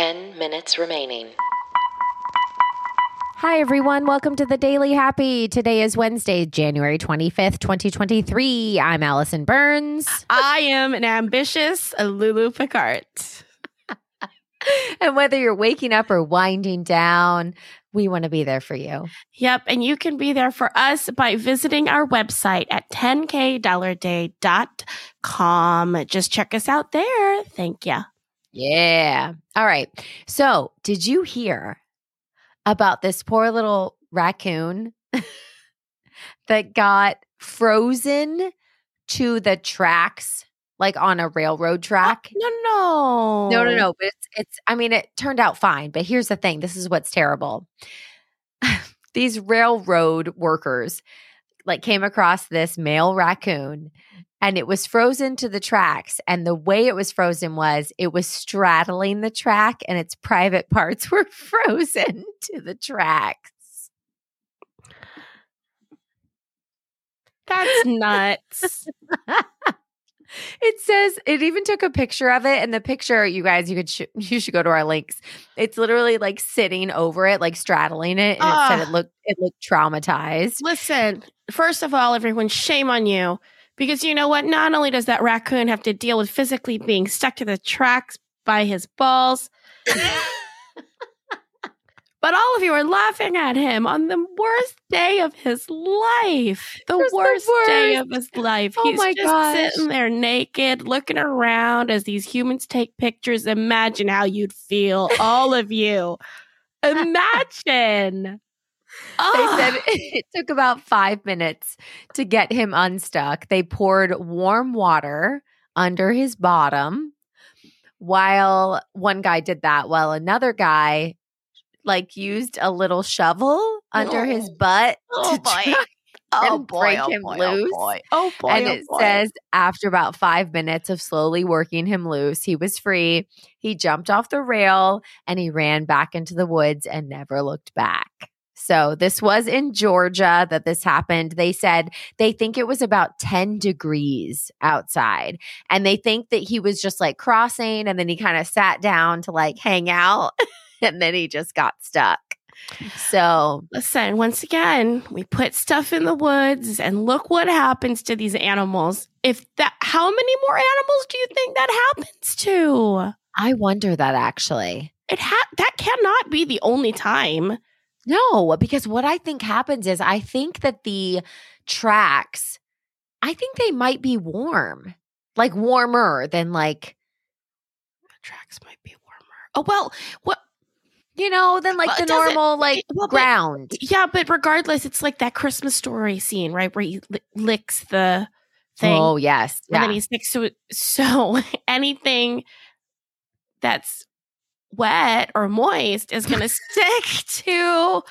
10 minutes remaining. Hi, everyone. Welcome to the Daily Happy. Today is Wednesday, January 25th, 2023. I'm Alison Burns. I am an ambitious Lulu Picard. and whether you're waking up or winding down, we want to be there for you. Yep. And you can be there for us by visiting our website at 10kdollarday.com. Just check us out there. Thank you. Yeah. All right. So, did you hear about this poor little raccoon that got frozen to the tracks like on a railroad oh, track. Oh, no, no. No, no, no. But it's it's I mean, it turned out fine. But here's the thing. This is what's terrible. These railroad workers like came across this male raccoon and it was frozen to the tracks. And the way it was frozen was it was straddling the track and its private parts were frozen to the tracks. That's nuts. It says it even took a picture of it, and the picture, you guys, you could sh- you should go to our links. It's literally like sitting over it, like straddling it, and it said it looked it looked traumatized. Listen, first of all, everyone, shame on you because you know what? Not only does that raccoon have to deal with physically being stuck to the tracks by his balls. But all of you are laughing at him on the worst day of his life. The, worst, the worst, day of his life. Oh He's my just gosh. sitting there naked, looking around as these humans take pictures. Imagine how you'd feel, all of you. Imagine. They Ah. said it took about five minutes to get him unstuck. They poured warm water under his bottom while one guy did that, while another guy like used a little shovel under his Oh. butt Oh, to boy. try oh and boy, break oh him boy, loose. Oh boy. Oh boy. and oh it boy. says after about five minutes of slowly working him loose, he was free. He jumped off the rail and he ran back into the woods and never looked back. So, this was in Georgia that this happened. They said they think it was about 10 degrees outside. And they think that he was just like crossing and then he kind of sat down to like hang out and then he just got stuck. So, Listen, once again, we put stuff in the woods and look what happens to these animals. If that how many more animals do you think that happens to? I wonder that actually. It ha- that cannot be the only time. No, because what I think happens is I think that the tracks, I think they might be warm, like warmer than like, The tracks might be warmer. Oh well, what you know, than like Well, the normal like well, but- ground. yeah, but regardless, it's like that Christmas story scene, right? Where he li- licks the thing. Oh, yes. and then Yeah. he sticks to it. So anything that's wet or moist is going to stick to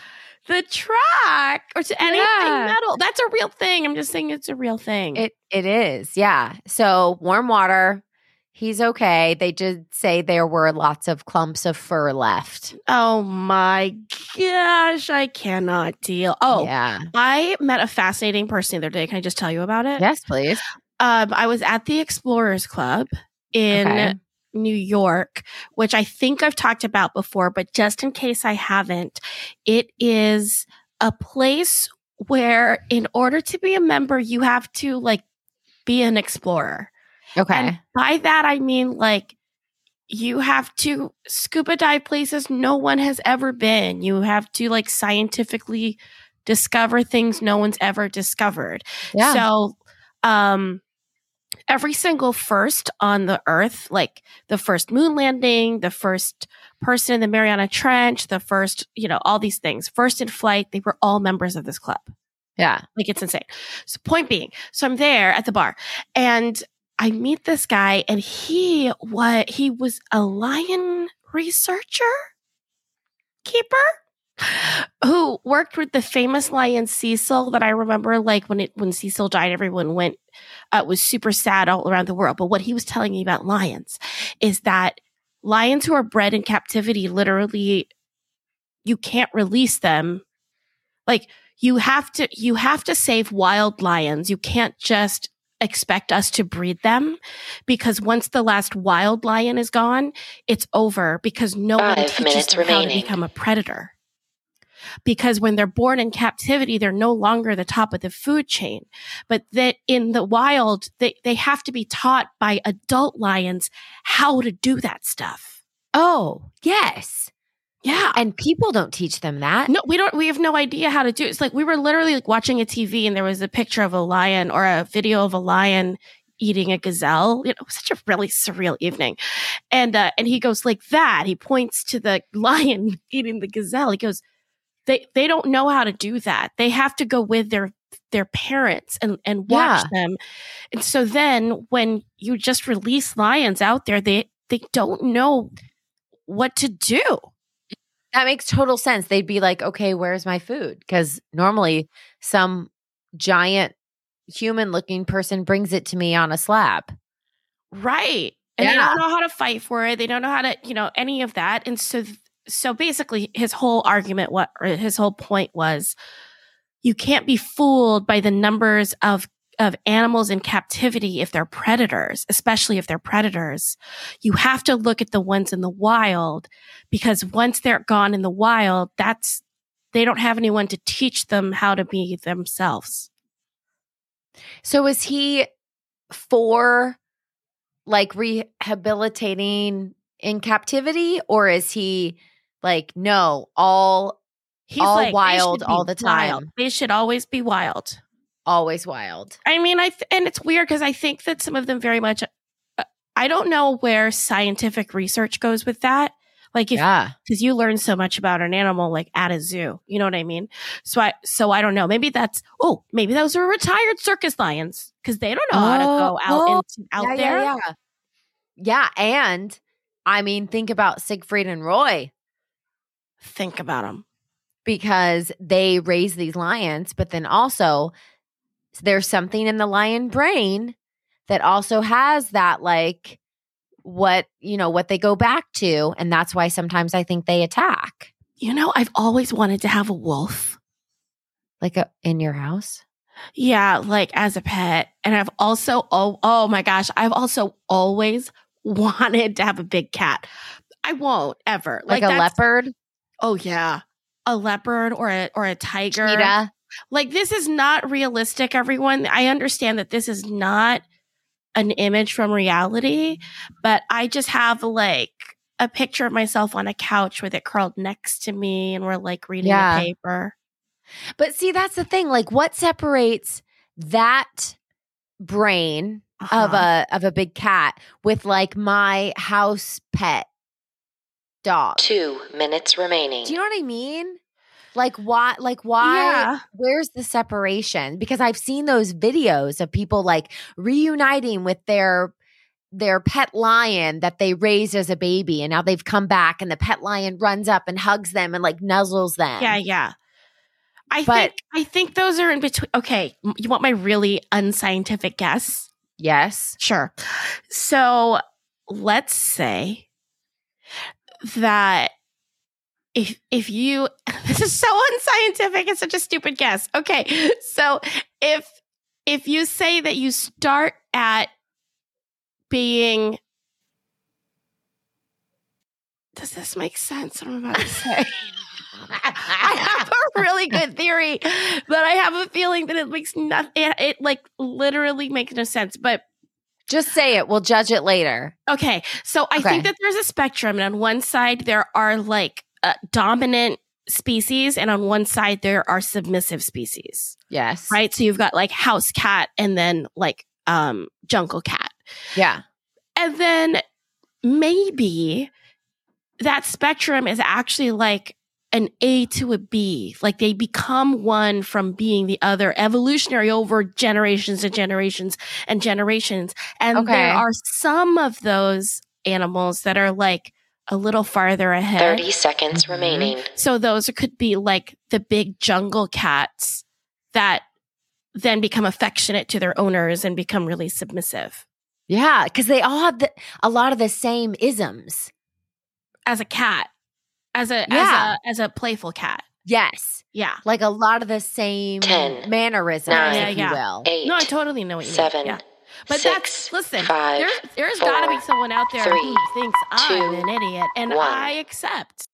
the track or to anything Yeah. metal. That's a real thing. I'm just saying it's a real thing. It it is. Yeah. So warm water. He's okay. They did say there were lots of clumps of fur left. oh my gosh, I cannot deal. Oh, yeah. I met a fascinating person the other day. Can I just tell you about it? Yes, please. Um, I was at the Explorers Club in Okay. New York, which I think I've talked about before, but just in case I haven't, it is a place where in order to be a member, you have to like be an explorer. Okay. And by that, I mean like you have to scuba dive places no one has ever been. You have to like scientifically discover things no one's ever discovered. yeah. So, um, every single first on the earth, like the first moon landing, the first person in the Mariana Trench, the first, you know, all these things, first in flight, they were all members of this club. yeah. Like it's insane. So, point being, so I'm there at the bar and I meet this guy and he what he was a lion researcher keeper who worked with the famous lion Cecil that I remember like when it when Cecil died everyone went uh, was super sad all around the world. But what he was telling me about lions is that lions who are bred in captivity literally you can't release them. Like you have to you have to save wild lions. You can't just expect us to breed them because once the last wild lion is gone, it's over because no one teaches them how to become a predator. Because when they're born in captivity, they're no longer the top of the food chain. But that in the wild, they, they have to be taught by adult lions how to do that stuff. Oh, yes. Yeah. And people don't teach them that. No, we don't. We have no idea how to do it. It's like we were literally like watching a TV and there was a picture of a lion or a video of a lion eating a gazelle. You know, it was such a really surreal evening. And uh, and he goes like that. He points to the lion eating the gazelle. He goes, they they don't know how to do that. They have to go with their their parents and and watch them. And so then when you just release lions out there, they they don't know what to do. That makes total sense. They'd be like, okay, where's my food? Because normally some giant human looking person brings it to me on a slab. Right. And they don't know how to fight for it. They don't know how to, you know, any of that. And so so basically his whole argument what or his whole point was you can't be fooled by the numbers of of animals in captivity if they're predators, especially if they're predators. You have to look at the ones in the wild because once they're gone in the wild, that's they don't have anyone to teach them how to be themselves. So is he for like rehabilitating in captivity or is he like no all He's All like, wild all the wild. time. They should always be wild. always wild I mean, I th- and it's weird because I think that some of them very much. Uh, I don't know where scientific research goes with that. Like if yeah because you learn so much about an animal like at a zoo, you know what I mean? So I so I don't know. Maybe that's oh maybe those are retired circus lions because they don't know how to Oh, go out oh, into, out yeah, there. yeah, yeah. yeah and i mean think about siegfried and roy Think about them. because they raise these lions but then also there's something in the lion brain that also has that like what you know what they go back to and that's why sometimes i think they attack You know, I've always wanted to have a wolf. like a, in your house Yeah, like as a pet. And I've also, oh, oh my gosh, I've also always wanted to have a big cat. I won't ever. like, a leopard Oh yeah. A leopard or a or a tiger. cheetah Like this is not realistic, everyone. I understand that this is not an image from reality, but I just have like a picture of myself on a couch with it curled next to me and we're like reading Yeah. a paper. but see that's the thing like what separates that brain of Uh-huh. a of a big cat with like my house pet dog Two minutes remaining. Do you know what I mean? Like why like why Yeah. where's the separation? Because I've seen those videos of people like reuniting with their their pet lion that they raised as a baby and now they've come back and the pet lion runs up and hugs them and like nuzzles them. Yeah, yeah. I But- think I think those are in between. Okay, you want my really unscientific guess? Yes. Sure. So let's say that if if you this is so unscientific, it's such a stupid guess. Okay. So if if you say that you start at being does this make sense? What I'm about to say. I have a really good theory, but I have a feeling that it makes nothing. It, it like literally makes no sense. But Just say it. We'll judge it later. okay, so I Okay. think that there's a spectrum, and on one side there are like uh, dominant species, and on one side there are submissive species. Yes. Right. So you've got like house cat, and then like um jungle cat, Yeah. and then maybe that spectrum is actually like an A to a B. Like they become one from being the other, evolutionary over generations and generations and generations. And Okay. there are some of those animals that are like a little farther ahead. 30 seconds Mhm. remaining. So those could be like the big jungle cats that then become affectionate to their owners and become really submissive. Yeah. Because they all have the, a lot of the same isms. as a cat, as a Yeah. as a as a playful cat. Yes. Yeah. Like a lot of the same Ten, mannerisms, nine, if Yeah, you yeah. will. Eight, no, I totally know what you seven, mean. But Six, that's listen. five, there's there's four, got to be someone out there three, who thinks I'm two, an idiot, and one. I accept.